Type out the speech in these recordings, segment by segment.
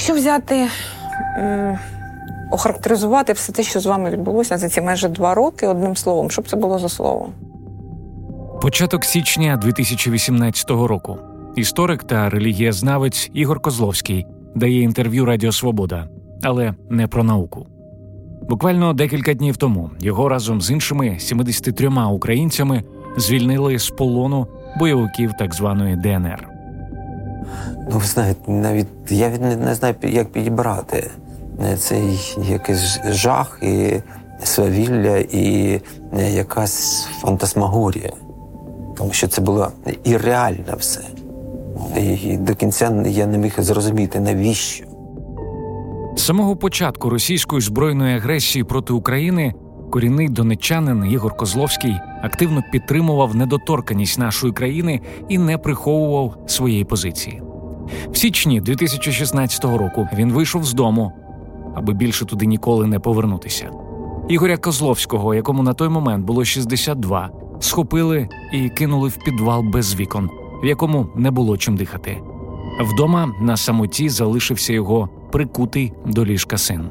Якщо взяти, охарактеризувати все те, що з вами відбулося за ці майже два роки, одним словом, що б це було за слово? Початок січня 2018 року. Історик та релігієзнавець Ігор Козловський дає інтерв'ю Радіо Свобода, але не про науку. Буквально декілька днів тому його разом з іншими 73 українцями звільнили з полону бойовиків так званої ДНР. Ну, ви знаєте, навіть я не, знаю, як підібрати цей якийсь жах і свавілля, і якась фантасмагорія. Тому що це було і реально все. І до кінця я не міг зрозуміти, навіщо. З самого початку російської збройної агресії проти України корінний донечанин Ігор Козловський активно підтримував недоторканість нашої країни і не приховував своєї позиції. В січні 2016 року він вийшов з дому, аби більше туди ніколи не повернутися. Ігоря Козловського, якому на той момент було 62, схопили і кинули в підвал без вікон, в якому не було чим дихати. Вдома на самоті залишився його прикутий до ліжка син.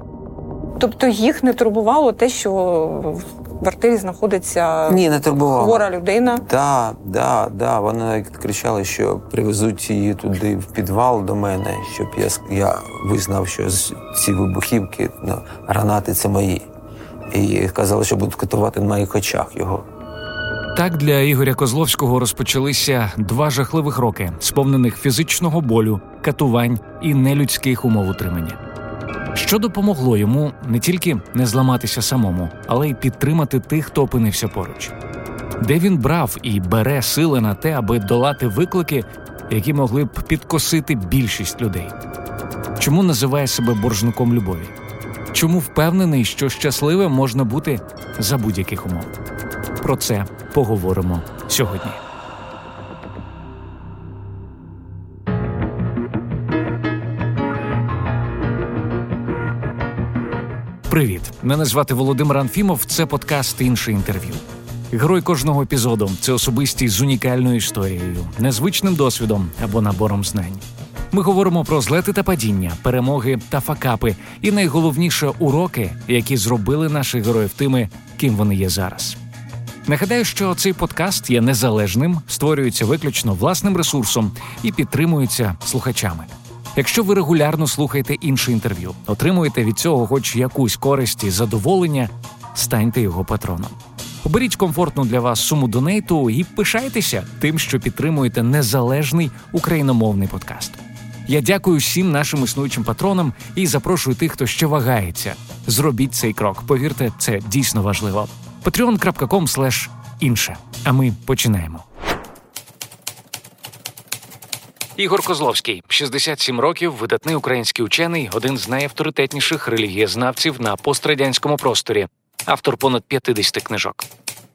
Тобто їх не турбувало те, що квартирі знаходиться Ні, не хвора людина. Так, да, да. Вони навіть кричали, що привезуть її туди в підвал до мене, щоб я я визнав, що ці вибухівки, ну, гранати це мої. І казали, що будуть катувати на моїх очах його. Так для Ігоря Козловського розпочалися два жахливих роки, сповнених фізичного болю, катувань і нелюдських умов утримання. Що допомогло йому не тільки не зламатися самому, але й підтримати тих, хто опинився поруч, де він брав і бере сили на те, аби долати виклики, які могли б підкосити більшість людей. Чому називає себе боржником любові? Чому впевнений, що щасливим можна бути за будь-яких умов? Про це поговоримо сьогодні. Привіт! Мене звати Володимир Анфімов. Це подкаст інше інтерв'ю. Герой кожного епізоду це особистість з унікальною історією, незвичним досвідом або набором знань. Ми говоримо про злети та падіння, перемоги та факапи, і найголовніше уроки, які зробили наших героїв тими, ким вони є зараз. Нагадаю, що цей подкаст є незалежним, створюється виключно власним ресурсом і підтримується слухачами. Якщо ви регулярно слухаєте інше інтерв'ю, отримуєте від цього хоч якусь користь і задоволення, станьте його патроном. Оберіть комфортну для вас суму донейту і пишайтеся тим, що підтримуєте незалежний україномовний подкаст. Я дякую всім нашим існуючим патронам і запрошую тих, хто ще вагається. Зробіть цей крок. Повірте, це дійсно важливо. patreon.com інше. А ми починаємо. Ігор Козловський, 67 років, видатний український учений, один з найавторитетніших релігієзнавців на пострадянському просторі, автор понад 50 книжок.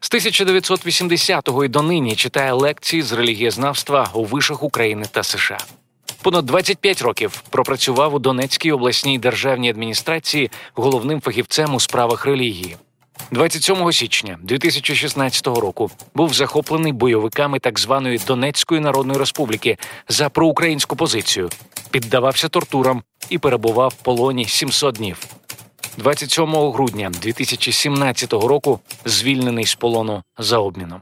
З 1980-го і донині читає лекції з релігієзнавства у вишах України та США. Понад 25 років пропрацював у Донецькій обласній державній адміністрації головним фахівцем у справах релігії. 27 січня 2016 року був захоплений бойовиками так званої Донецької Народної Республіки за проукраїнську позицію, піддавався тортурам і перебував в полоні 700 днів. 27 грудня 2017 року звільнений з полону за обміном.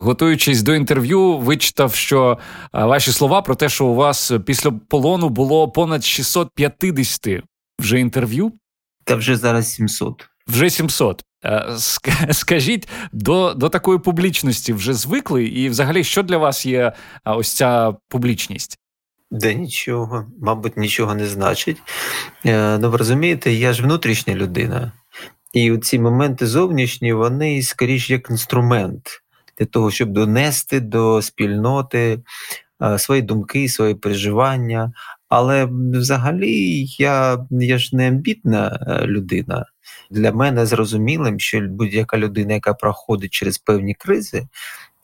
Готуючись до інтерв'ю, вичитав, що ваші слова про те, що у вас після полону було понад 650 вже інтерв'ю. Та вже зараз 700 вже 700. Е, скажіть, до до такої публічності вже звикли, і взагалі, що для вас є ось ця публічність? Да нічого, мабуть, нічого не значить. Е, ну, ви розумієте, я ж внутрішня людина, і ці моменти зовнішні, вони скоріш як інструмент для того, щоб донести до спільноти е, свої думки, свої переживання. Але взагалі я я ж не амбітна людина. Для мене зрозумілим, що будь-яка людина, яка проходить через певні кризи,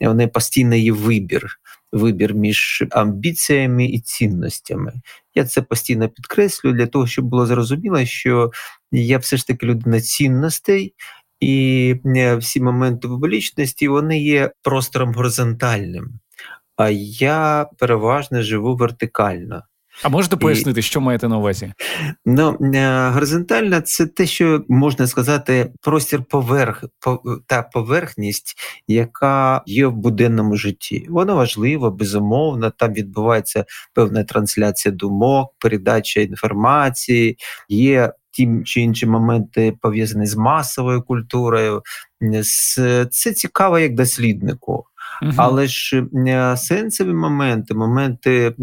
у постійно є вибір. Вибір між амбіціями і цінностями. Я це постійно підкреслюю для того, щоб було зрозуміло, що я все ж таки людина цінностей, і е, всі моменти публічності вони є простором горизонтальним. А я переважно живу вертикально. А можете пояснити, і... що маєте на увазі? Ну, е, горизонтальна це те, що можна сказати, простір поверх та поверхність, яка є в буденному житті. Воно важливо, безумовно. Там відбувається певна трансляція думок, передача інформації, є. Ті чи інші моменти пов'язані з масовою культурою, це цікаво як досліднику. Угу. Але ж е, сенсові моменти, моменти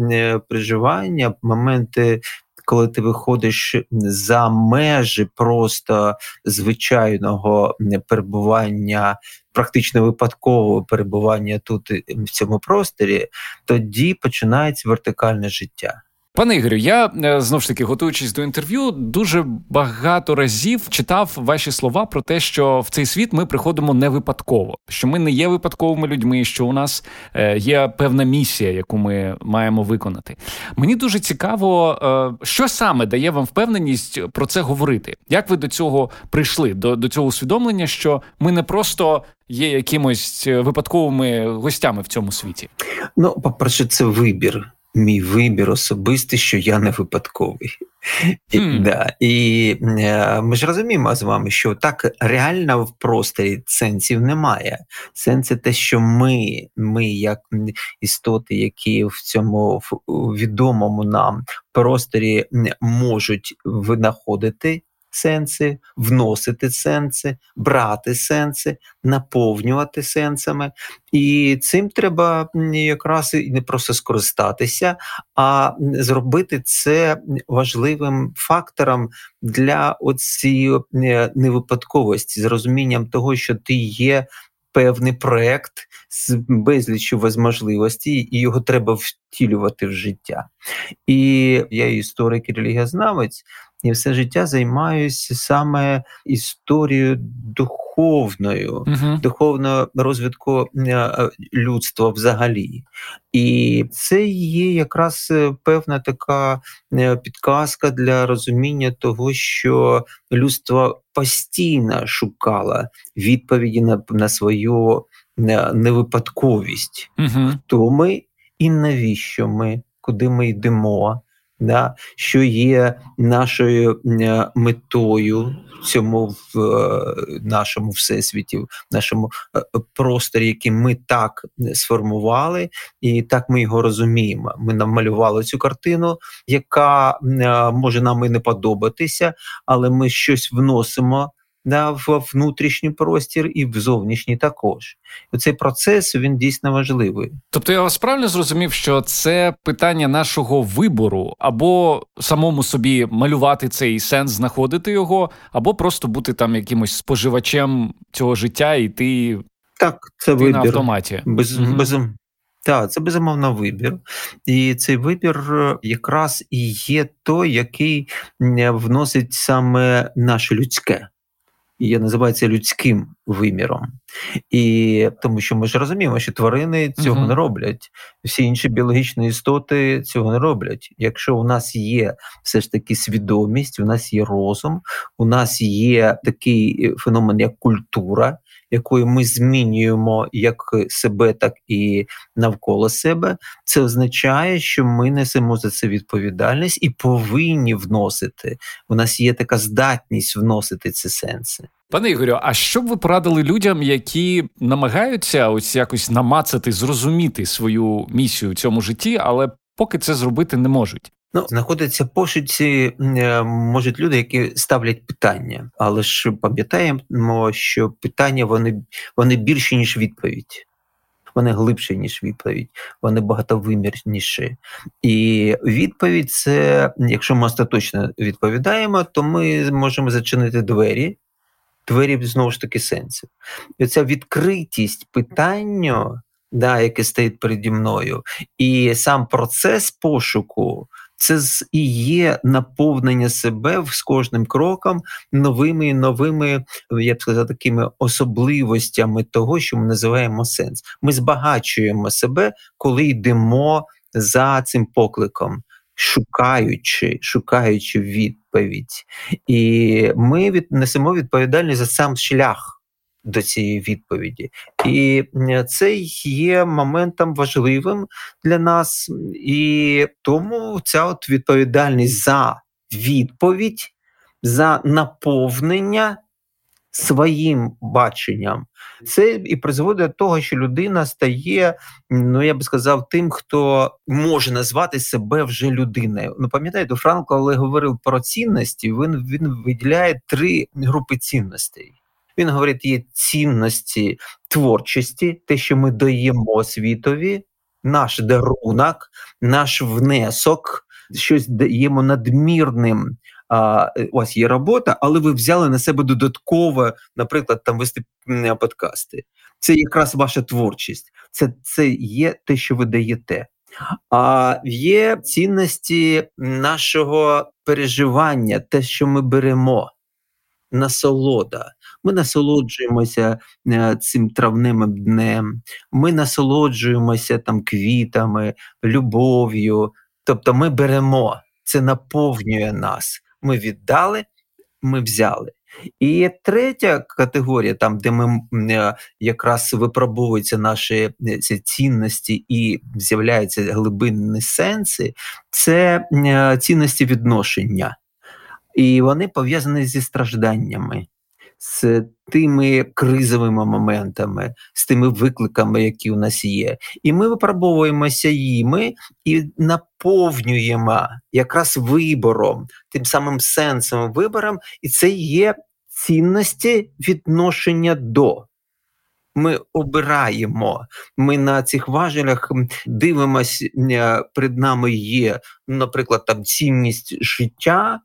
проживання, моменти. Коли ти виходиш за межі просто звичайного перебування, практично випадкового перебування тут в цьому просторі, тоді починається вертикальне життя. Пане Ігорю, я е, знову ж таки, готуючись до інтерв'ю, дуже багато разів читав ваші слова про те, що в цей світ ми приходимо не випадково, що ми не є випадковими людьми, що у нас е, є певна місія, яку ми маємо виконати. Мені дуже цікаво, е, що саме дає вам впевненість про це говорити. Як ви до цього прийшли? До, до цього усвідомлення, що ми не просто. Є якимось випадковими гостями в цьому світі. Ну, по перше, це вибір мій вибір особистий, що я не випадковий. І, да. і е, ми ж розуміємо з вами, що так реально в просторі сенсів немає. Сенс це те, що ми, ми, як істоти, які в цьому відомому нам просторі можуть винаходити сенси, вносити сенси, брати сенси, наповнювати сенсами. І цим треба якраз і не просто скористатися, а зробити це важливим фактором для оцієї е, невипадковості, з розумінням того, що ти є. Певний проект з безлічю можливостей, і його треба втілювати в життя. І я історик і релігіознавець, і все життя займаюся саме історією духовною, uh-huh. духовного розвитку е, е, людства взагалі. І це є якраз е, певна така підказка для розуміння того, що людство постійно шукало відповіді на на свою невипадковість, uh-huh. хто ми і навіщо ми, куди ми йдемо? Да, що є нашою е, метою в цьому в е, нашому всесвіті, в нашому е, просторі, який ми так сформували, і так ми його розуміємо. Ми намалювали цю картину, яка може нам і не подобатися, але ми щось вносимо да, в внутрішній простір і в зовнішній також. І цей процес він дійсно важливий. Тобто я вас правильно зрозумів, що це питання нашого вибору, або самому собі малювати цей сенс, знаходити його, або просто бути там якимось споживачем цього життя і ти так, це ти на автоматі. Без, угу. без, так, це безумовно вибір, і цей вибір е, якраз і є той, який вносить саме наше людське і називається людським виміром. І тому що ми ж розуміємо, що тварини цього uh-huh. не роблять, всі інші біологічні істоти цього не роблять. Якщо у нас є все ж таки свідомість, у нас є розум, у нас є такий феномен, як культура, якою ми змінюємо як себе, так і навколо себе, це означає, що ми несемо за це відповідальність і повинні вносити. У нас є така здатність вносити ці сенси. Пане Ігорю, а що б ви порадили людям, які намагаються ось якось намацати, зрозуміти свою місію в цьому житті, але поки це зробити не можуть? Ну, знаходяться пошуці, е, можуть люди, які ставлять питання, але ж пам'ятаємо, що питання вони вони більші, ніж відповідь. Вони глибші, ніж відповідь, вони багатовимірніші. І відповідь це, якщо ми остаточно відповідаємо, то ми можемо зачинити двері, двері знову ж таки сенсів. І ця відкритість питання, да, яке стоїть переді мною, і сам процес пошуку це і є наповнення себе з кожним кроком новими і новими, я б сказав, такими особливостями того, що ми називаємо сенс. Ми збагачуємо себе, коли йдемо за цим покликом. Шукаючи, шукаючи відповідь, і ми від, несемо відповідальність за сам шлях до цієї відповіді. І це є моментом важливим для нас, і тому ця от відповідальність за відповідь, за наповнення своїм баченням. Це і призводить до того, що людина стає, ну я би сказав, тим, хто може назвати себе вже людиною. Ну пам'ятаєте, Франко, коли говорив про цінності, він він виділяє три групи цінностей. Він говорить: є цінності творчості, те, що ми даємо світові, наш дарунок, наш внесок, щось даємо надмірним а, у вас є робота, але ви взяли на себе додатково, наприклад, там вести подкасти. Це якраз ваша творчість, це, це є те, що ви даєте. А є цінності нашого переживання, те, що ми беремо. Насолода. Ми насолоджуємося е, цим травневим днем, ми насолоджуємося там квітами, любов'ю. Тобто ми беремо, це наповнює нас ми віддали, ми взяли. І третя категорія, там, де ми е, якраз випробовуються наші е, ці цінності і з'являються глибинні сенси, це цінності відношення. І вони пов'язані зі стражданнями з тими кризовими моментами, з тими викликами, які у нас є. І ми випробовуємося їми і наповнюємо якраз вибором, тим самим сенсом вибором, і це є цінності відношення до. Ми обираємо, ми на цих важелях дивимося, перед нами є, наприклад, там цінність життя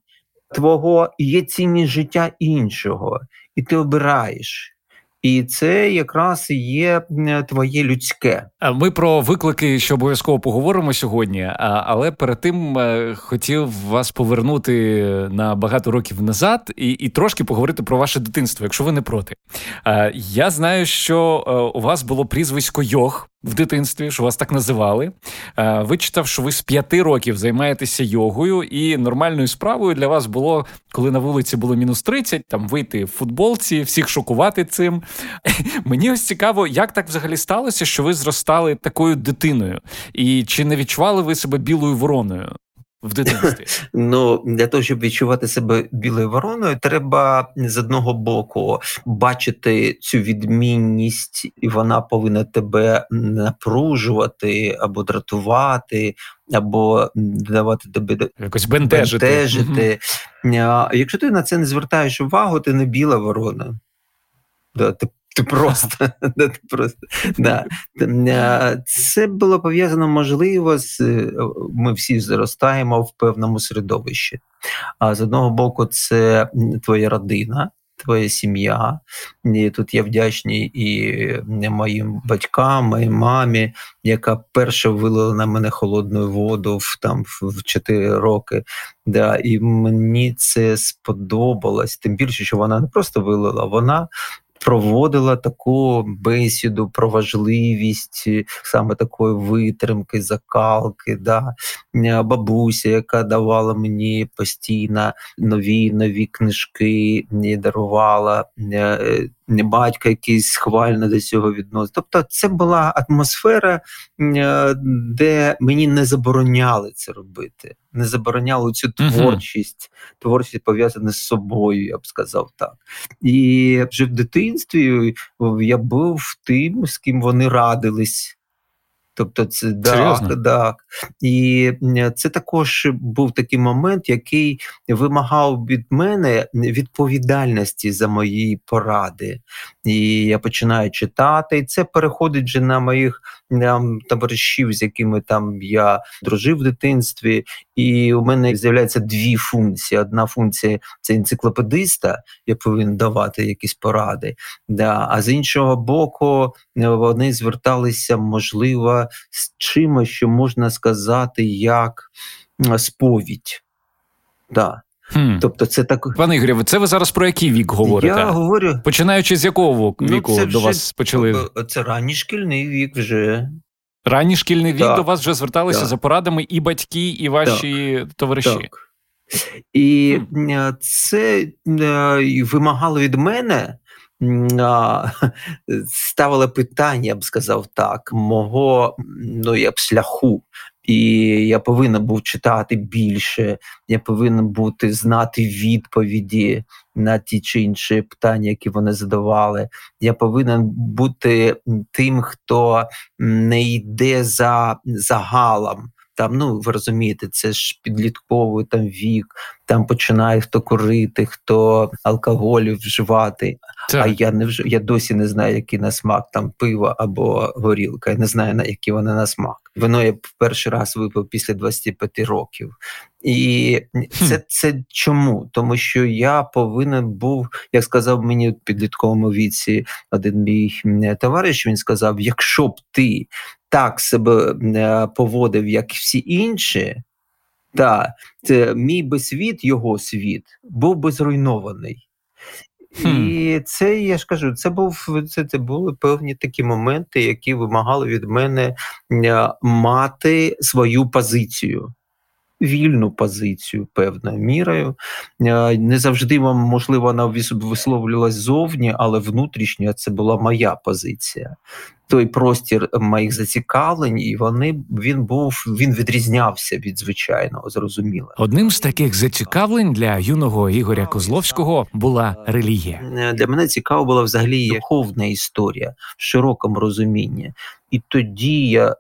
твого, є цінність життя іншого і ти обираєш. І це якраз є твоє людське. Ми про виклики, що обов'язково поговоримо сьогодні. Але перед тим е, хотів вас повернути на багато років назад і і трошки поговорити про ваше дитинство, якщо ви не проти. Я знаю, що е, у вас було прізвисько Йох в дитинстві, що вас так називали. Е, вичитав, що ви з п'яти років займаєтеся йогою, і нормальною справою для вас було, коли на вулиці було мінус 30, там вийти в футболці, всіх шокувати цим. Мені ось цікаво, як так взагалі сталося, що ви зростали такою дитиною, і чи не відчували ви себе білою вороною? В дитинстві? Ну для того, щоб відчувати себе білою вороною, треба з одного боку бачити цю відмінність, і вона повинна тебе напружувати або дратувати. Або давати тебе якось бентежити. бентежити. Mm-hmm. Якщо ти на це не звертаєш увагу, ти не біла ворона. Ти ти просто ти просто да. це було пов'язано можливо з ми всі зростаємо в певному середовищі. А з одного боку, це твоя родина. Твоя сім'я, і тут я вдячний і моїм батькам, моїй мамі, яка перша вилила на мене холодну воду в там в 4 роки. Да, І мені це сподобалось. Тим більше, що вона не просто вилила, вона проводила таку бесіду про важливість е, саме такої витримки, закалки, да. бабуся, яка давала мені постійно нові нові книжки, дарувала. Е, батька якийсь схвально до цього відносить. Тобто, це була атмосфера, е, де мені не забороняли це робити, не забороняли цю творчість, творчість пов'язана з собою, я б сказав так. І вже в дитинстві я був тим, з ким вони радились. Тобто, це так, так. І це також був такий момент, який вимагав від мене відповідальності за мої поради. І я починаю читати, і це переходить вже на моїх там, товаришів, з якими там я дружив в дитинстві. І у мене з'являються дві функції. Одна функція це енциклопедиста, я повинен давати якісь поради. Да. А з іншого боку, вони зверталися, можливо, з чимось, що можна сказати, як сповідь. Да. Хм. Тобто, це так. Пане Ігорі, це ви зараз про який вік говорите? Я говорю. Починаючи з якого ну, віку ну, до вас почали? Це ранній шкільний вік вже. Ранній шкільний вік так. до вас вже зверталися так. за порадами і батьки, і ваші так. товариші. Так. І це вимагало від мене ставила питання, я б сказав так, мого ну, я б шляху. І я повинен був читати більше, я повинен бути знати відповіді на ті чи інші питання, які вони задавали. Я повинен бути тим, хто не йде за загалом. Там, ну ви розумієте, це ж підлітковий там вік, там починає хто курити, хто алкоголю вживати. Так. А я не вж... я досі не знаю, який на смак там пиво або горілка. Я не знаю, на які вони на смак. Воно я перший раз випив після 25 років. І це це чому? Тому що я повинен був, як сказав мені в підлітковому віці один мій товариш. Він сказав: якщо б ти так себе е, поводив, як всі інші, та це мій би світ, його світ, був би зруйнований. І це я ж кажу, це був це, це були певні такі моменти, які вимагали від мене е, мати свою позицію вільну позицію певною мірою. Е, не завжди вам, можливо, вона висловлювалась зовні, але внутрішньо це була моя позиція. Той простір моїх зацікавлень, і вони він був він відрізнявся від звичайного, зрозуміло. Одним з таких зацікавлень для юного Ігоря Козловського була релігія. Для мене цікава була взагалі духовна історія в широкому розумінні. І тоді я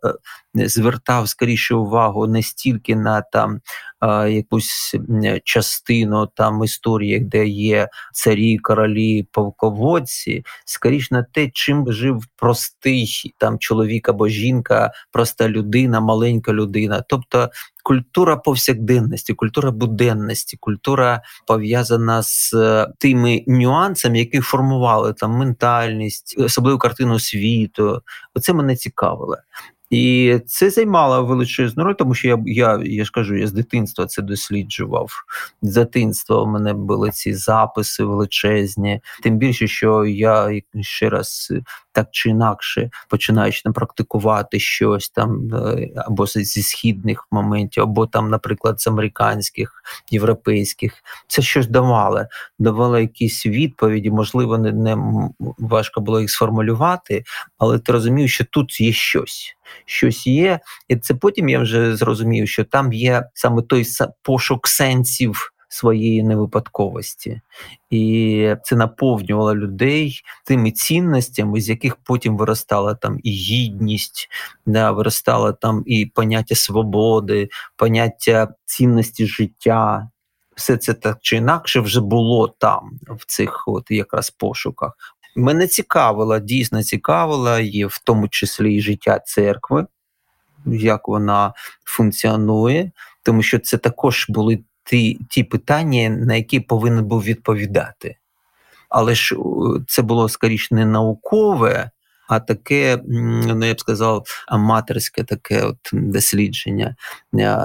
е, звертав скоріше увагу не стільки на там якусь частину там історії, де є царі, королі, полководці, скоріш на те, чим жив простий там чоловік або жінка, проста людина, маленька людина. Тобто культура повсякденності, культура буденності, культура пов'язана з е, тими нюансами, які формували там ментальність, особливу картину світу. Оце мене цікавило. І це займало величезну роль, тому що я я, я ж кажу, я з дитинства це досліджував. З дитинства у мене були ці записи величезні. Тим більше, що я ще раз так чи інакше починаючи там практикувати щось там е, або зі східних моментів, або там, наприклад, з американських, європейських, це щось давало, давало якісь відповіді, можливо, не, не важко було їх сформулювати, але ти розумів, що тут є щось. Щось є, і це потім я вже зрозумів, що там є саме той пошук сенсів своєї невипадковості, і це наповнювало людей тими цінностями, з яких потім виростала там і гідність, да, виростало там і поняття свободи, поняття цінності життя. Все це так чи інакше вже було там, в цих от якраз пошуках. Мене цікавило, дійсно цікавило, і в тому числі і життя церкви, як вона функціонує, тому що це також були ті, ті питання, на які повинен був відповідати. Але ж це було скоріше не наукове, а таке, ну я б сказав, аматорське таке от дослідження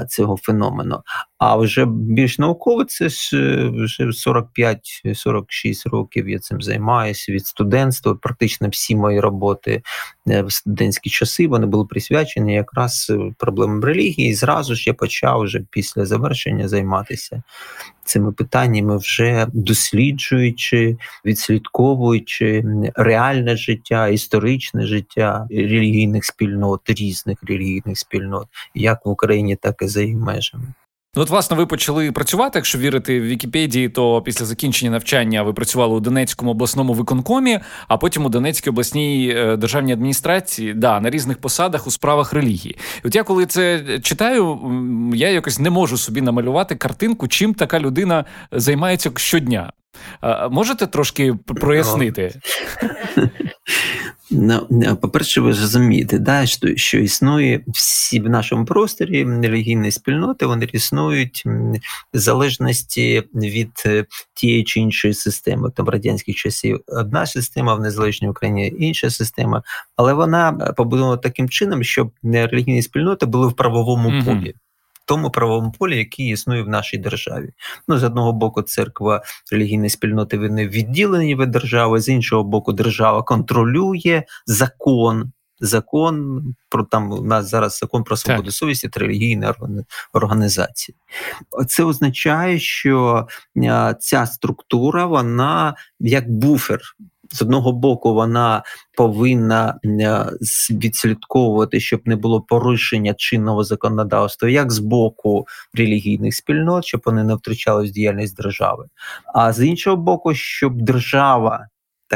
цього феномену. А вже більш науково, це ж е, вже 45-46 років я цим займаюся від студентства. Практично всі мої роботи е, в студентські часи вони були присвячені якраз е, проблемам релігії. І зразу ж я почав вже після завершення займатися цими питаннями, вже досліджуючи, відслідковуючи реальне життя, історичне життя релігійних спільнот, різних релігійних спільнот, як в Україні, так і за її межами. Ну, от, власне, ви почали працювати. Якщо вірити в Вікіпедії, то після закінчення навчання ви працювали у Донецькому обласному виконкомі, а потім у Донецькій обласній е, державній адміністрації, да, на різних посадах у справах релігії. І От я коли це читаю, я якось не можу собі намалювати картинку, чим така людина займається щодня. Можете трошки прояснити? По-перше, ви розумієте, да, що що існує всі в нашому просторі релігійні спільноти, вони існують в залежності від е, тієї чи іншої системи. Там в радянських часів одна система, в незалежній Україні інша система, але вона е, побудована таким чином, щоб релігійні спільноти були в правовому mm-hmm. полі тому правовому полі, який існує в нашій державі. Ну, з одного боку, церква релігійної спільноти вони відділені від держави, з іншого боку, держава контролює закон. Закон про там у нас зараз закон про свободу так. совісті та релігійні організації. Це означає, що ця структура, вона як буфер з одного боку вона повинна е, відслідковувати, щоб не було порушення чинного законодавства, як з боку релігійних спільнот, щоб вони не втручались в діяльність держави, а з іншого боку, щоб держава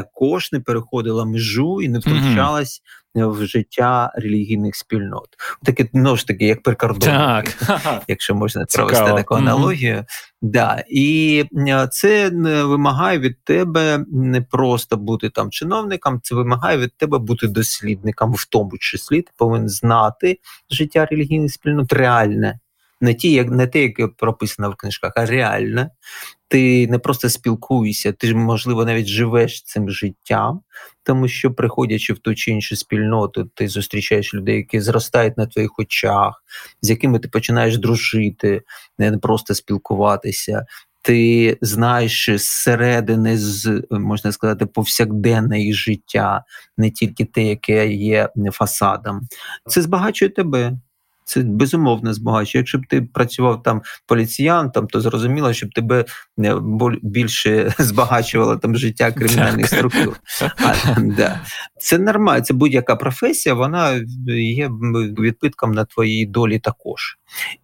також не переходила межу і не втручалась в життя релігійних спільнот. Таке ну ж таки, як прикордонники, Так. якщо можна Цікаво. провести таку аналогію. Да. І е, це не вимагає від тебе не просто бути там чиновником, це вимагає від тебе бути дослідником, в тому числі ти повинен знати життя релігійних спільнот реальне. Не ті, як не те, яке прописано в книжках, а реальне. Ти не просто спілкуєшся, ти ж, можливо, навіть живеш цим життям, тому що, приходячи в ту чи іншу спільноту, ти зустрічаєш людей, які зростають на твоїх очах, з якими ти починаєш дружити, не просто спілкуватися. Ти знаєш зсередини, з можна сказати, повсякденне їх життя, не тільки те, яке є фасадом. Це збагачує тебе. Це безумовно збагачує. Якщо б ти працював там поліціянтом, то зрозуміло, щоб тебе е, більше збагачувало там життя кримінальних Так. структур. А, да. Це нормально, це будь-яка професія, вона є відбитком на твоїй долі також.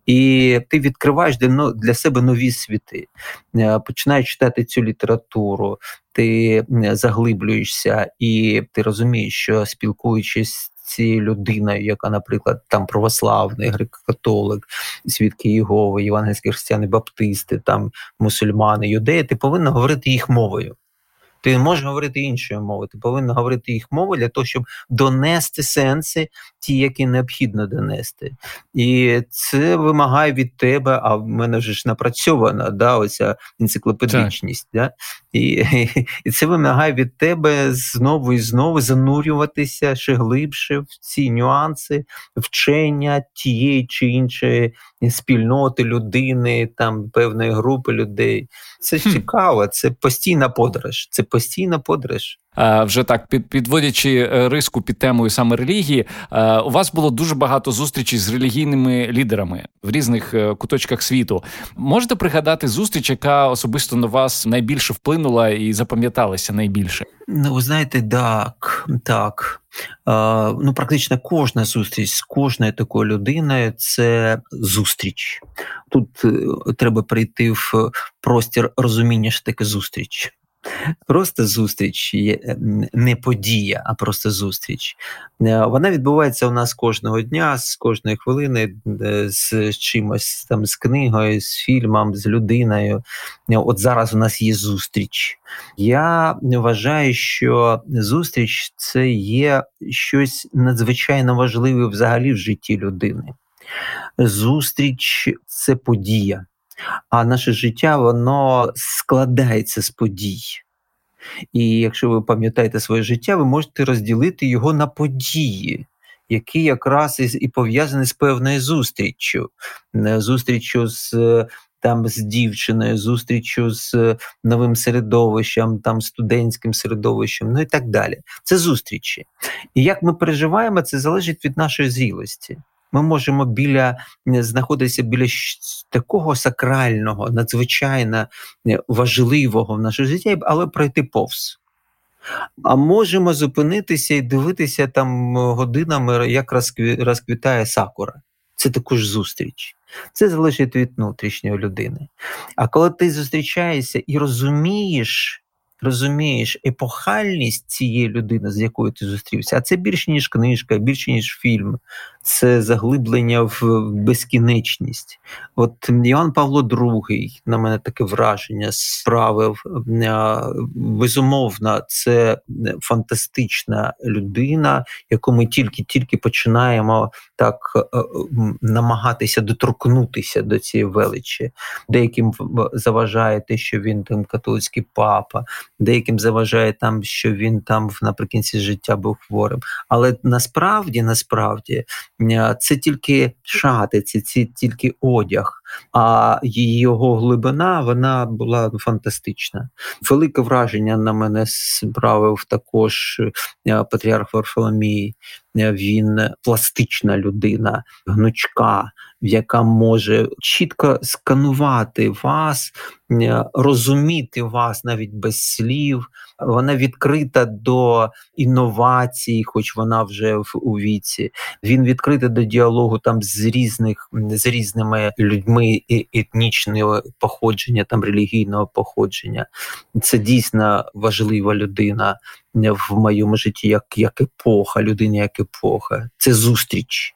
І ти відкриваєш для, себе нові світи, Е, починаєш читати цю літературу, ти заглиблюєшся, і ти розумієш, що спілкуючись цією людиною, яка, наприклад, там православний, греко-католик, свідки Єгови, євангельські християни, баптисти, там мусульмани, юдеї, ти повинен говорити їх мовою. Ти не можеш говорити іншою мовою, ти повинен говорити їх мовою для того, щоб донести сенси, ті, які необхідно донести. І це вимагає від тебе, а в мене вже ж напрацьована да, оця енциклопедичність. Да? І, і це вимагає від тебе знову і знову занурюватися ще глибше в ці нюанси вчення тієї чи іншої спільноти людини, там певної групи людей. Це ж цікаво, це постійна подорож. Це постійна подорож. А, вже так, підводячи е, риску під темою саме релігії, е, у вас було дуже багато зустрічей з релігійними лідерами в різних е, куточках світу. Можете пригадати зустріч, яка особисто на вас найбільше вплинула і запам'яталася найбільше? Ну, ви знаєте, так, так. Е, ну, практично кожна зустріч з кожною такою людиною це зустріч. Тут е, треба прийти в простір розуміння, що таке зустріч. Просто зустріч е, не подія, а просто зустріч. Е, Вона відбувається у нас кожного дня, з кожної хвилини, е, з чимось там, з книгою, з фільмом, з людиною. От зараз у нас є зустріч. Я вважаю, що зустріч це є щось надзвичайно важливе взагалі в житті людини. Зустріч це подія, а наше життя воно складається з подій. І якщо ви пам'ятаєте своє життя, ви можете розділити його на події, які якраз і, пов'язані з певною зустріччю, Е, зустріччю з там з дівчиною, зустрічю з новим середовищем, там студентським середовищем, ну і так далі. Це зустрічі. І як ми переживаємо, це залежить від нашої зрілості. Ми можемо біля е, знаходитися біля такого сакрального, надзвичайно е, важливого в нашому житті, але пройти повз. А можемо зупинитися і дивитися там е, годинами, як розкві- розквітає сакура. Це також зустріч. Це залежить від внутрішньої людини. А коли ти зустрічаєшся і розумієш, розумієш епохальність цієї людини, з якою ти зустрівся, а це більше ніж книжка, більше ніж фільм, це заглиблення в безкінечність. От Іван Павло II, на мене таке враження справив. Е, Безумовно, це фантастична людина, яку ми тільки-тільки починаємо так е, намагатися доторкнутися до цієї величі. Деяким заважає те, що він там католицький папа, деяким заважає там, що він там наприкінці життя був хворим. Але насправді, насправді, це тільки шати, це, це тільки одяг. А його глибина вона була фантастична. Велике враження на мене справив також е, патріарх Варфоломій. Він пластична людина, гнучка, яка може чітко сканувати вас, розуміти вас навіть без слів. Вона відкрита до інновацій, хоч вона вже у віці. Він відкритий до діалогу там з різних з різними людьми етнічного походження, там релігійного походження. Це дійсно важлива людина в моєму житті, як як епоха, людина як епоха. Це зустріч.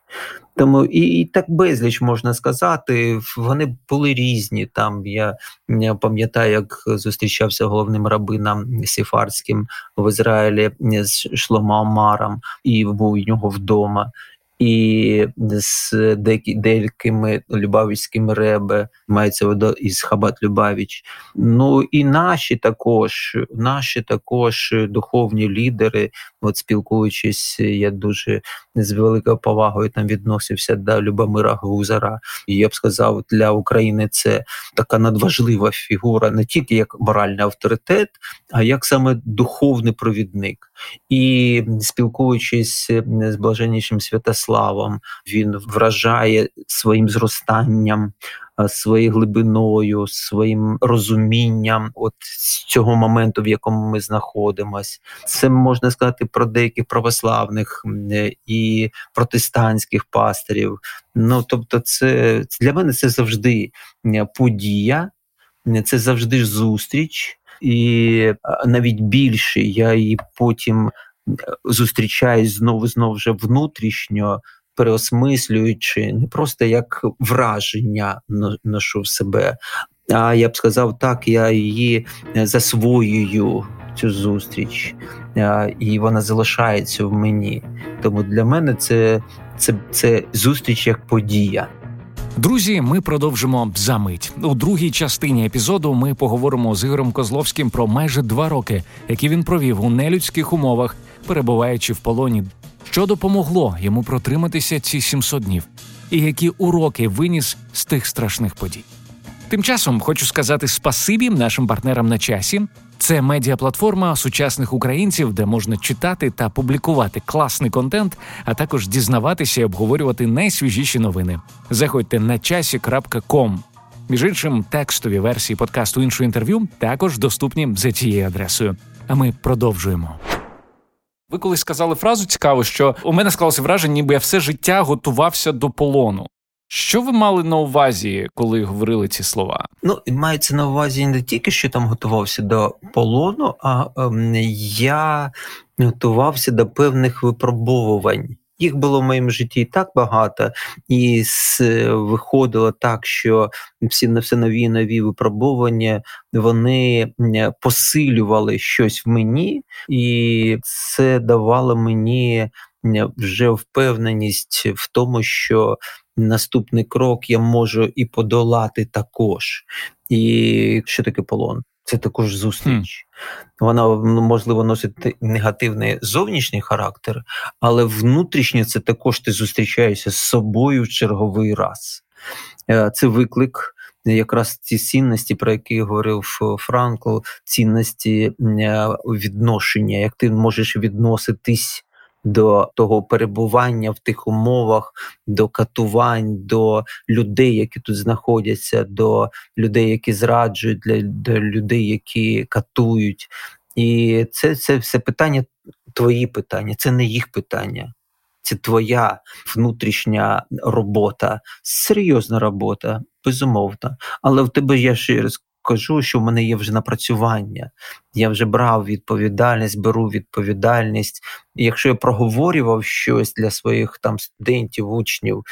Тому і і так безліч можна сказати. Вони були різні. Там я, я пам'ятаю, як зустрічався головним рабином Сіфарським в Ізраїлі з Шлома Омаром і був у нього вдома і з деякими Любавівськими ребе мається вода із Хабат Любавіч. Ну і наші також, наші також духовні лідери, от спілкуючись, я дуже з великою повагою там відносився до Любомира Гузара. І я б сказав, для України це така надважлива фігура, не тільки як моральний авторитет, а як саме духовний провідник. І спілкуючись з блаженнішим Святославом, він вражає своїм зростанням, своєю глибиною, своїм розумінням от цього моменту, в якому ми знаходимося. Це можна сказати про деяких православних і протестантських пастирів. Ну тобто, це для мене це завжди подія, це завжди зустріч і навіть більше я її потім зустрічаюсь знову знову вже внутрішньо. Переосмислюючи не просто як враження ношу в себе, а я б сказав, так я її засвоюю цю зустріч, і вона залишається в мені. Тому для мене це, це, це зустріч як подія. Друзі, ми продовжимо за мить. У другій частині епізоду ми поговоримо з Ігорем Козловським про майже два роки, які він провів у нелюдських умовах, перебуваючи в полоні. Що допомогло йому протриматися ці 700 днів, і які уроки виніс з тих страшних подій. Тим часом хочу сказати спасибі нашим партнерам на часі. Це медіаплатформа сучасних українців, де можна читати та публікувати класний контент, а також дізнаватися і обговорювати найсвіжіші новини. Заходьте на часі.ком. Між іншим, текстові версії подкасту іншого інтерв'ю також доступні за цією адресою. А ми продовжуємо. Ви колись сказали фразу цікаву, що у мене склалося враження, ніби я все життя готувався до полону. Що ви мали на увазі, коли говорили ці слова? Ну, мається на увазі не тільки що там готувався до полону, а ем, я готувався до певних випробовувань. Їх було в моєму житті так багато, і виходило так, що всі на все нові нові випробування вони посилювали щось в мені, і це давало мені вже впевненість в тому, що наступний крок я можу і подолати також. І що таке полон? Це також зустріч. Mm. Вона ну, можливо носить негативний зовнішній характер, але внутрішньо це також ти зустрічаєшся з собою в черговий раз. Е, це виклик. Якраз ці цінності, про які говорив Франкл, цінності е, відношення, як ти можеш відноситись до того перебування в тих умовах, до катувань, до людей, які тут знаходяться, до людей, які зраджують, для до людей, які катують. І це, це все питання, твої питання, це не їх питання. Це твоя внутрішня робота, серйозна робота, безумовно. Але в тебе я ще раз кажу, що в мене є вже напрацювання. Я вже брав відповідальність, беру відповідальність. І якщо я проговорював щось для своїх там студентів, учнів,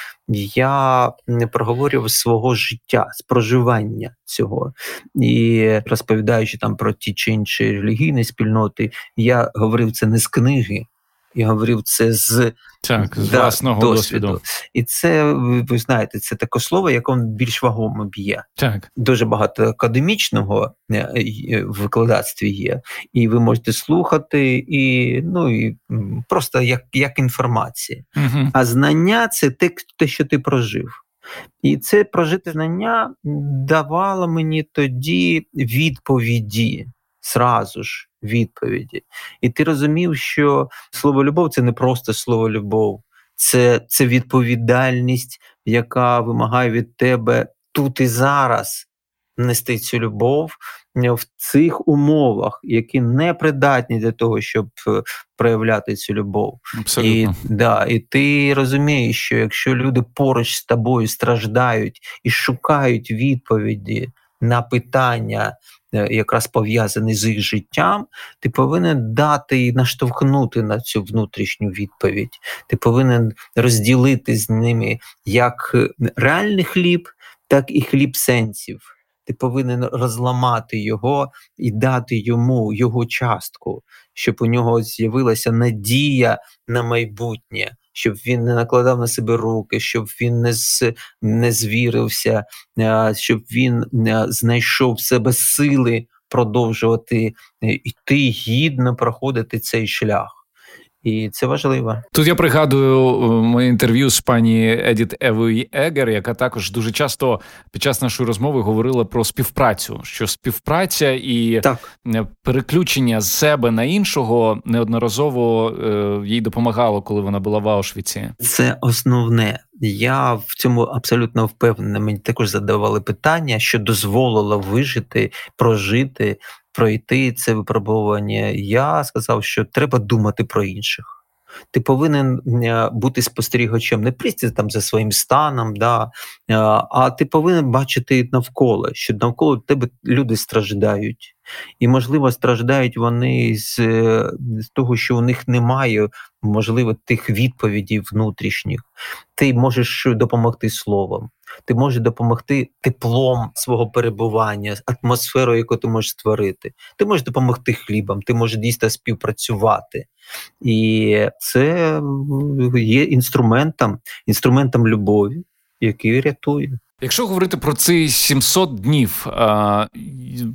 я не проговорював свого життя, проживання цього. І розповідаючи там про ті чи інші релігійні спільноти, я говорив це не з книги. Я говорив це з так, з да, власного досвіду. досвіду. І це, ви знаєте, це таке слово, яке більш вагомо б'є. Так. Дуже багато академічного е, е, в викладацтві є. І ви можете слухати, і ну і просто як як інформація. Угу. А знання це те, те, що ти прожив. І це прожите знання давало мені тоді відповіді, зразу ж відповіді. І ти розумів, що слово любов це не просто слово любов, це, це відповідальність, яка вимагає від тебе тут і зараз нести цю любов в цих умовах, які не придатні для того, щоб е, проявляти цю любов. Абсолютно. І, да, і ти розумієш, що якщо люди поруч з тобою страждають і шукають відповіді на питання, е, якраз пов'язані з їх життям, ти повинен дати і наштовхнути на цю внутрішню відповідь. Ти повинен розділити з ними як е, реальний хліб, так і хліб сенсів ти повинен розламати його і дати йому його частку, щоб у нього з'явилася надія на майбутнє, щоб він не накладав на себе руки, щоб він не з, не звірився, щоб він знайшов в себе сили продовжувати йти е, гідно проходити цей шлях і це важливо. Тут я пригадую е, моє інтерв'ю з пані Едіт Евою Егер, яка також дуже часто під час нашої розмови говорила про співпрацю, що співпраця і так. Е, переключення з себе на іншого неодноразово е, їй допомагало, коли вона була в Аушвіці. Це основне. Я в цьому абсолютно впевнений. Мені також задавали питання, що дозволило вижити, прожити пройти це випробування, я сказав, що треба думати про інших. Ти повинен е, бути спостерігачем, не просто там за своїм станом, да, е, а ти повинен бачити навколо, що навколо тебе люди страждають. І, можливо, страждають вони з, з того, що у них немає, можливо, тих відповідей внутрішніх. Ти можеш допомогти словом, ти можеш допомогти теплом свого перебування, атмосферою, яку ти можеш створити. Ти можеш допомогти хлібом, ти можеш дійсно співпрацювати. І це є інструментом, інструментом любові, який рятує. Якщо говорити про ці 700 днів,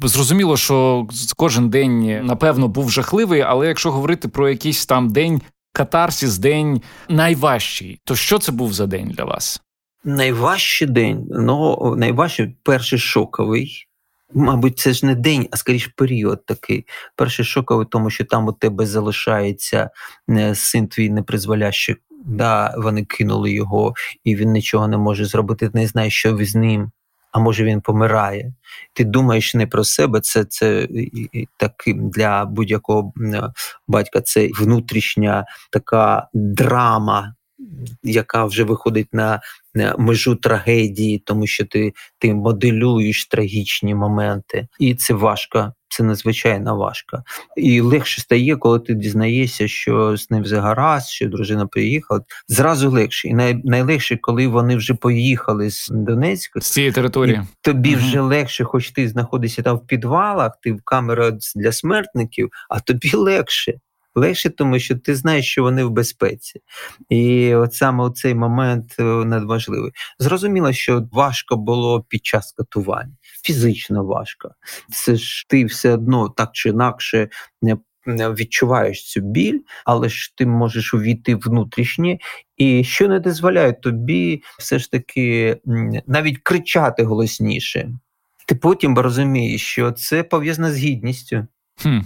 зрозуміло, що кожен день напевно був жахливий, але якщо говорити про якийсь там день катарсіс, день найважчий, то що це був за день для вас? Найважчий день, ну найважчий перший шоковий. Мабуть, це ж не день, а скоріш період такий. Перший шоковий, тому що там у тебе залишається е, син твій непризволящий. Да, Вони кинули його, і він нічого не може зробити. Ти не знаєш, що з ним, а може він помирає. Ти думаєш не про себе, це це таким для будь-якого батька це внутрішня така драма яка вже виходить на межу трагедії, тому що ти ти моделюєш трагічні моменти, і це важко. Це надзвичайно важко. І легше стає, коли ти дізнаєшся, що з ним все гаразд, що дружина приїхала. Зразу легше. І най, найлегше, коли вони вже поїхали з Донецька з цієї території. Тобі угу. вже легше, хоч ти знаходишся там в підвалах, ти в камера для смертників, а тобі легше легше, тому що ти знаєш, що вони в безпеці. І от саме цей момент е, надважливий. Зрозуміло, що важко було під час катувань, фізично важко. Це ж ти все одно так чи інакше. Відчуваєш цю біль, але ж ти можеш увійти внутрішнє, і що не дозволяє тобі все ж таки навіть кричати голосніше. Ти потім розумієш, що це пов'язано з гідністю. Хм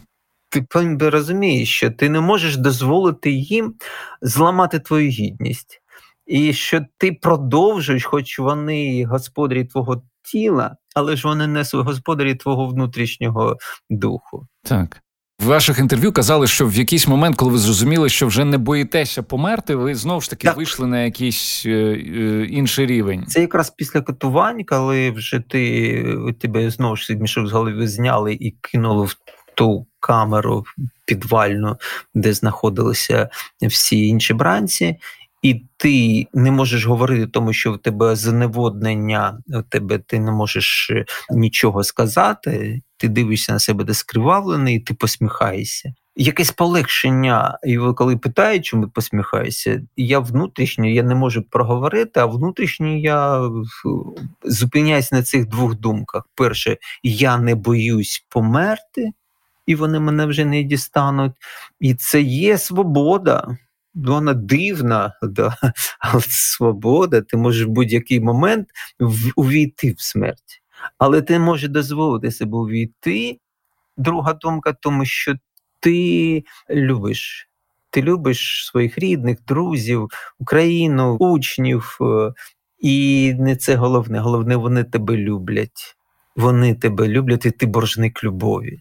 ти розумієш, що ти не можеш дозволити їм зламати твою гідність, і що ти продовжуєш, хоч вони господарі твого тіла, але ж вони не господарі твого внутрішнього духу. Так. В ваших інтерв'ю казали, що в якийсь момент, коли ви зрозуміли, що вже не боїтеся померти, ви знову ж таки так. вийшли на якийсь е, е, інший рівень. Це якраз після катувань, коли вже ти тебе знову ж мішок з голови зняли і кинули в ту камеру підвальну, де знаходилися всі інші бранці. І ти не можеш говорити, тому що в тебе зневоднення, у тебе ти не можеш е, нічого сказати. Ти дивишся на себе де скривавлений, і ти посміхаєшся. Якесь полегшення, і коли питають, чому посміхаюся, я внутрішньо я не можу проговорити, а внутрішньо я зупиняюсь на цих двох думках: перше, я не боюсь померти і вони мене вже не дістануть. І це є свобода. вона дивна, да, але свобода, ти можеш в будь-який момент увійти в смерть. Але ти можеш дозволити себе увійти. Друга думка, тому що ти любиш. Ти любиш своїх рідних, друзів, Україну, учнів, е, і не це головне. Головне, вони тебе люблять. Вони тебе люблять, і ти боржник любові.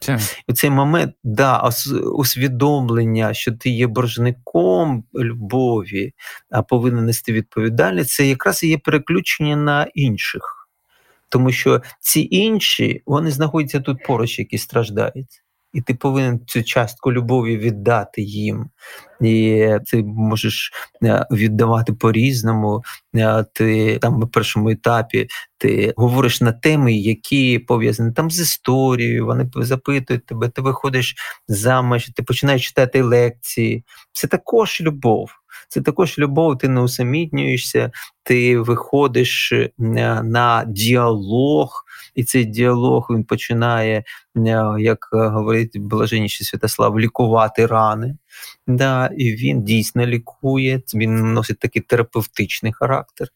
У цей момент да, усвідомлення, що ти є боржником любові, а повинен нести відповідальність, це якраз і є переключення на інших. Тому що ці інші вони знаходяться тут поруч, які страждають і ти повинен цю частку любові віддати їм. І ти можеш е, віддавати по-різному. Е, ти там на першому етапі ти говориш на теми, які пов'язані там з історією. Вони запитують тебе, ти виходиш заміж, ти починаєш читати лекції. Це також любов. Це також любов, ти не усамітнюєшся, ти виходиш е, на діалог, і цей діалог він починає, як говорить блаженніший Святослав, лікувати рани. Да, І він дійсно лікує, він носить такий терапевтичний характер.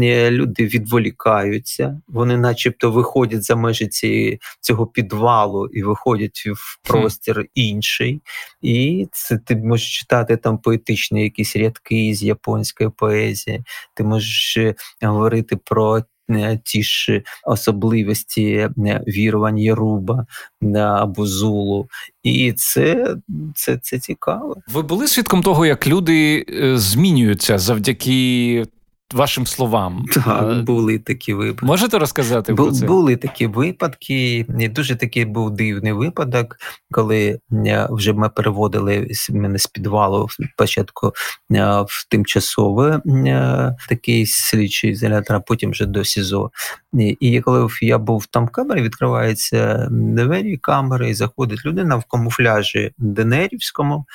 Е, люди відволікаються, вони, начебто, виходять за межі цієї, цього підвалу і виходять в простір інший. І це ти можеш читати там поетичні якісь рядки з японської поезії, ти можеш е, говорити про ті ж особливості е, вірувань Єруба або Зулу. І це, це, це цікаво. Ви були свідком того, як люди е, змінюються завдяки вашим словам. Так, були такі випадки. Можете розказати Бу, про це? Були такі випадки. Дуже такий був дивний випадок, коли вже ми переводили мене з підвалу спочатку в тимчасове такий слідчий ізолятор, а потім вже до СІЗО. І коли я був там в камері, відкриваються двері камери, і заходить людина в камуфляжі Денерівському.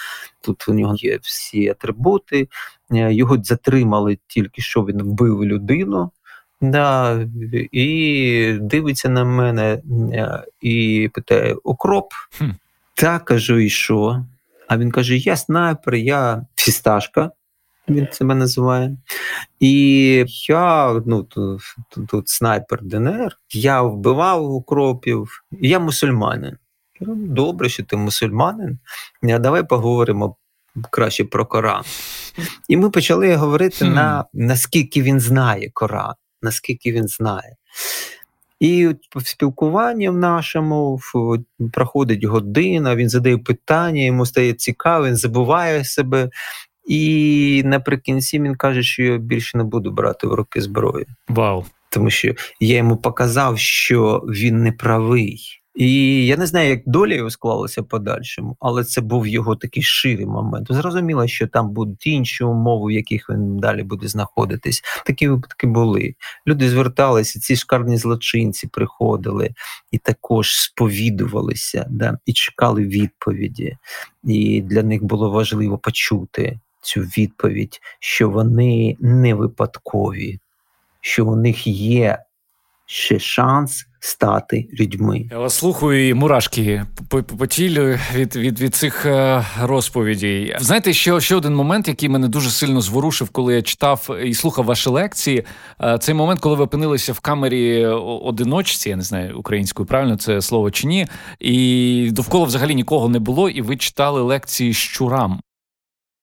Тут у нього є всі атрибути. Е, його затримали тільки що він вбив людину. Да, І дивиться на мене е, і питає: Окроп? Хм. Так, кажу, і що? А він каже: Я снайпер, я фісташка, він себе називає. І я ну, тут, тут снайпер ДНР, я вбивав укропів, я мусульманин. Добре, що ти мусульманин. А давай поговоримо краще про Коран. І ми почали говорити mm. на наскільки він знає Коран, наскільки він знає. І в спілкуванні в нашому проходить година, він задає питання, йому стає цікаво, він забуває себе. І наприкінці він каже, що я більше не буду брати в руки зброю. Вау. Тому що я йому показав, що він не правий. І я не знаю, як доля його склалася подальшому, але це був його такий ширий момент. Зрозуміло, що там будуть інші умови, в яких він далі буде знаходитись. Такі випадки були. Люди зверталися, ці шкарні злочинці приходили і також сповідувалися, да, і чекали відповіді. І для них було важливо почути цю відповідь, що вони не випадкові, що у них є ще шанс стати людьми. Я вас слухаю і мурашки по, тілю від від, від цих е, розповідей. Знаєте, ще ще один момент, який мене дуже сильно зворушив, коли я читав і слухав ваші лекції. Е, цей момент, коли ви опинилися в камері одиночці, я не знаю українською правильно це слово чи ні, і довкола взагалі нікого не було, і ви читали лекції щурам.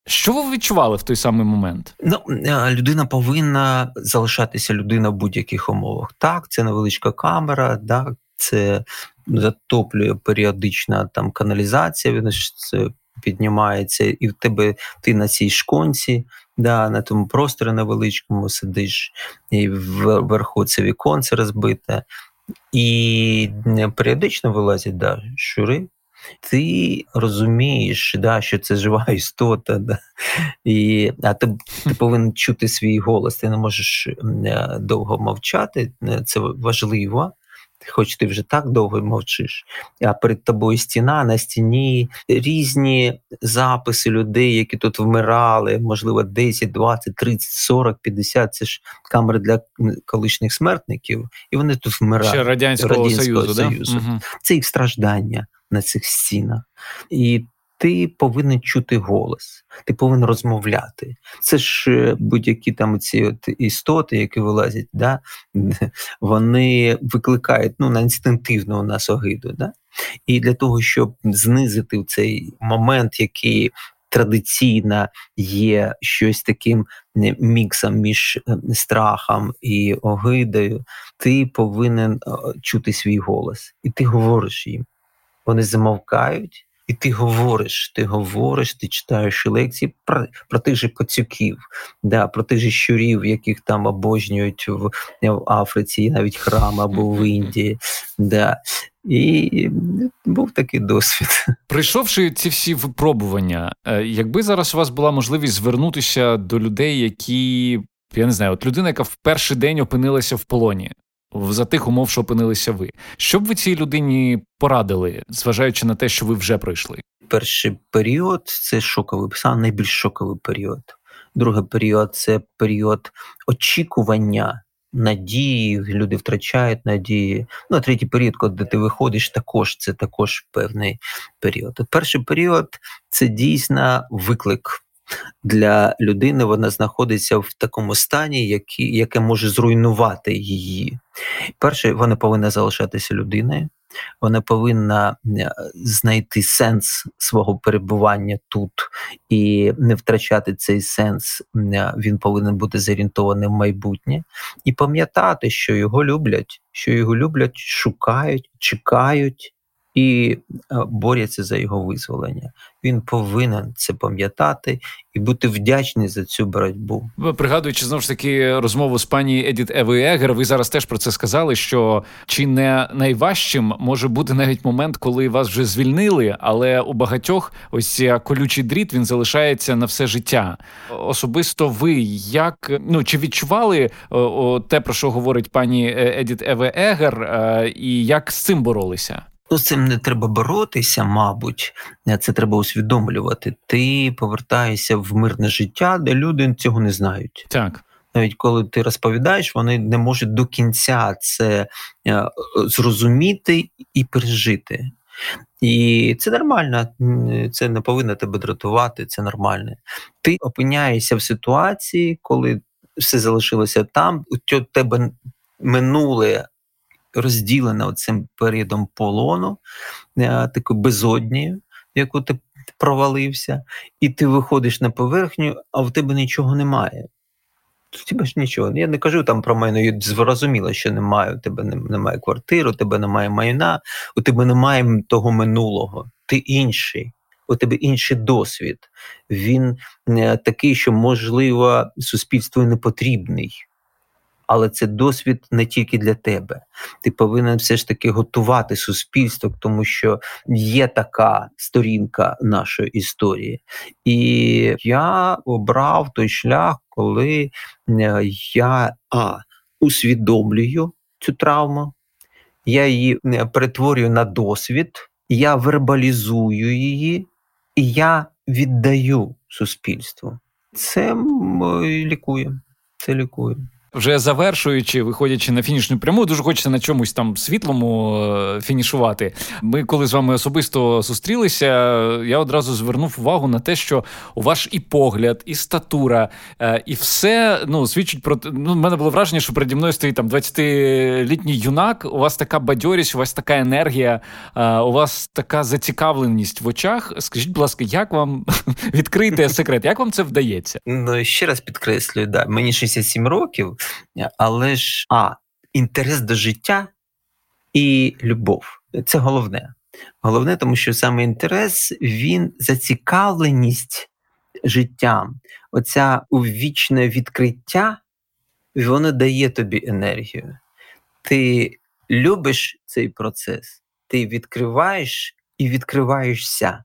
Що ви відчували в той самий момент? Ну е, людина повинна залишатися людина в будь-яких умовах. Так, це невеличка камера, так, це затоплює періодична там каналізація. Він це піднімається, і в тебе ти на цій шконці, да, на тому просторі невеличкому сидиш, і вверху це віконце розбите, і періодично вилазять да, щури ти розумієш, да, що це жива істота, да, і, а ти, ти повинен чути свій голос, ти не можеш е, довго мовчати, е, це важливо. Хоч ти вже так довго мовчиш, а перед тобою стіна на стіні різні записи людей, які тут вмирали, можливо, 10, 20, 30, 40, 50. Це ж камери для колишніх смертників, і вони тут вмирають. Ще Радянського, Радянського Союзу. Союзу. Да? Це їх страждання на цих стінах. І ти повинен чути голос, ти повинен розмовляти. Це ж е, будь-які там ці от істоти, які вилазять, да, вони викликають ну, на інстинктивну у нас огиду. Да? І для того, щоб знизити цей момент, який традиційно є щось таким е, міксом між е, страхом і огидою, ти повинен чути свій голос, і ти говориш їм. Вони замовкають. І ти говориш, ти говориш, ти читаєш лекції про про тих же коцюків, да, про тих же щурів, яких там обожнюють в, в Африці, навіть храм або в Індії. Да. І був такий досвід. Прийшовши ці всі випробування, е, якби зараз у вас була можливість звернутися до людей, які я не знаю, от людина, яка в перший день опинилася в полоні. За тих умов, що опинилися ви. Що б ви цій людині порадили, зважаючи на те, що ви вже пройшли? Перший період це шоковий, саме найбільш шоковий період. Другий період це період очікування надії, люди втрачають надії. Ну, третій період, коли ти виходиш, також це також певний період. Перший період це дійсно виклик. Для людини вона знаходиться в такому стані, які, яке може зруйнувати її. Перше, вона повинна залишатися людиною, вона повинна е, знайти сенс свого перебування тут і не втрачати цей сенс. Е, він повинен бути зорієнтований в майбутнє і пам'ятати, що його люблять, що його люблять, шукають, чекають і е, борються за його визволення. Він повинен це пам'ятати і бути вдячний за цю боротьбу. Пригадуючи знову ж таки розмову з пані Едіт Еви ви зараз теж про це сказали. Що чи не найважчим може бути навіть момент, коли вас вже звільнили, але у багатьох ось колючий дріт він залишається на все життя. Особисто ви як ну чи відчували о, о, те, про що говорить пані е, Едіт Еве Егер, е, і як з цим боролися? Ну, з цим не треба боротися, мабуть, це треба усвідомлювати. Ти повертаєшся в мирне життя, де люди цього не знають. Так. Навіть коли ти розповідаєш, вони не можуть до кінця це е, зрозуміти і пережити. І це нормально, це не повинно тебе дратувати, це нормально. Ти опиняєшся в ситуації, коли все залишилося там, у тебе минуле розділена цим періодом полону, е, такою безоднію, в яку ти провалився, і ти виходиш на поверхню, а в тебе нічого немає. Тебе ж нічого. Я не кажу там про мене, зрозуміло, що немає. У тебе немає квартири, у тебе немає майна, у тебе немає того минулого. Ти інший, у тебе інший досвід. Він е, такий, що, можливо, суспільству не потрібний але це досвід не тільки для тебе. Ти повинен все ж таки готувати суспільство, тому що є така сторінка нашої історії. І я обрав той шлях, коли е, я а, усвідомлюю цю травму, я її е, перетворюю на досвід, я вербалізую її, і я віддаю суспільству. Це лікує. Це лікує вже завершуючи, виходячи на фінішну пряму, дуже хочеться на чомусь там світлому е, фінішувати. Ми, коли з вами особисто зустрілися, я одразу звернув увагу на те, що у ваш і погляд, і статура, е, і все ну свідчить про ну, в мене було враження, що переді мною стоїть там 20-літній юнак. У вас така бадьорість, у вас така енергія, е, у вас така зацікавленість в очах. Скажіть, будь ласка, як вам відкрити секрет? Як вам це вдається? Ну ще раз підкреслюю, да мені 67 років але ж а, інтерес до життя і любов це головне. Головне, тому що саме інтерес, він зацікавленість життям, оця увічне відкриття, воно дає тобі енергію. Ти любиш цей процес, ти відкриваєш і відкриваєшся,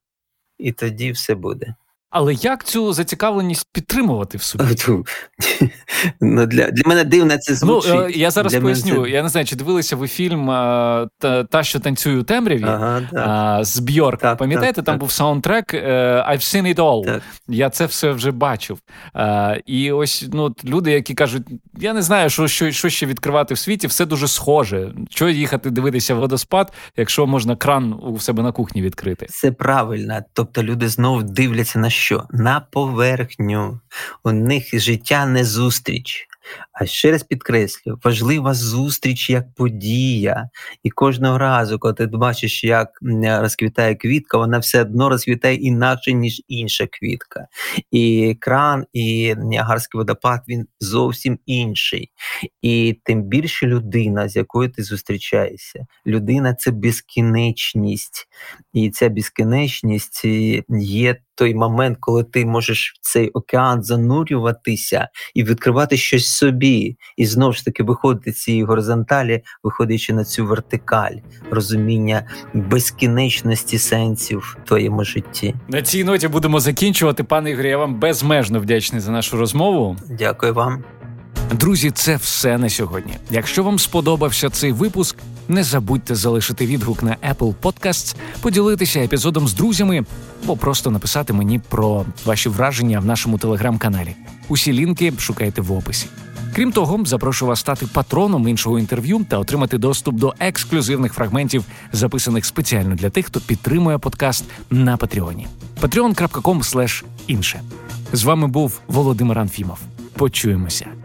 і тоді все буде. Але як цю зацікавленість підтримувати в собі? Ну, для, для мене дивно це Ну, звучить. е, я зараз Для поясню. це- Я не знаю, чи дивилися ви фільм е, та, та що танцює у темряві Ага, так. з Бьорк. Так, Пам'ятаєте, так, там так. був саундтрек е, I've seen it all. Так. Я це все вже бачив. Е, і ось ну, люди, які кажуть, я не знаю, що, що, що ще відкривати в світі, все дуже схоже. Що їхати дивитися водоспад, якщо можна кран у себе на кухні відкрити? Це правильно. Тобто люди знову дивляться на що? На поверхню. У них життя не зустріч. А ще раз підкреслю, важлива зустріч як подія. І кожного разу, коли ти бачиш, як розквітає квітка, вона все одно розквітає інакше, ніж інша квітка. І кран, і Ніагарський водопад він зовсім інший. І тим більше людина, з якою ти зустрічаєшся. Людина це безкінечність. І ця безкінечність е, є той момент, коли ти можеш в цей океан занурюватися і відкривати щось собі, і знову ж таки виходити з цієї горизонталі, виходячи на цю вертикаль розуміння безкінечності сенсів в твоєму житті. На цій ноті будемо закінчувати. Пане Ігорі, я вам безмежно вдячний за нашу розмову. Дякую вам. Друзі, це все на сьогодні. Якщо вам сподобався цей випуск, не забудьте залишити відгук на Apple Podcasts, поділитися епізодом з друзями або просто написати мені про ваші враження в нашому телеграм-каналі. Усі лінки шукайте в описі. Крім того, запрошую вас стати патроном іншого інтерв'ю та отримати доступ до ексклюзивних фрагментів, записаних спеціально для тих, хто підтримує подкаст на Патреоні. patreon.com інше. З вами був Володимир Анфімов. Почуємося.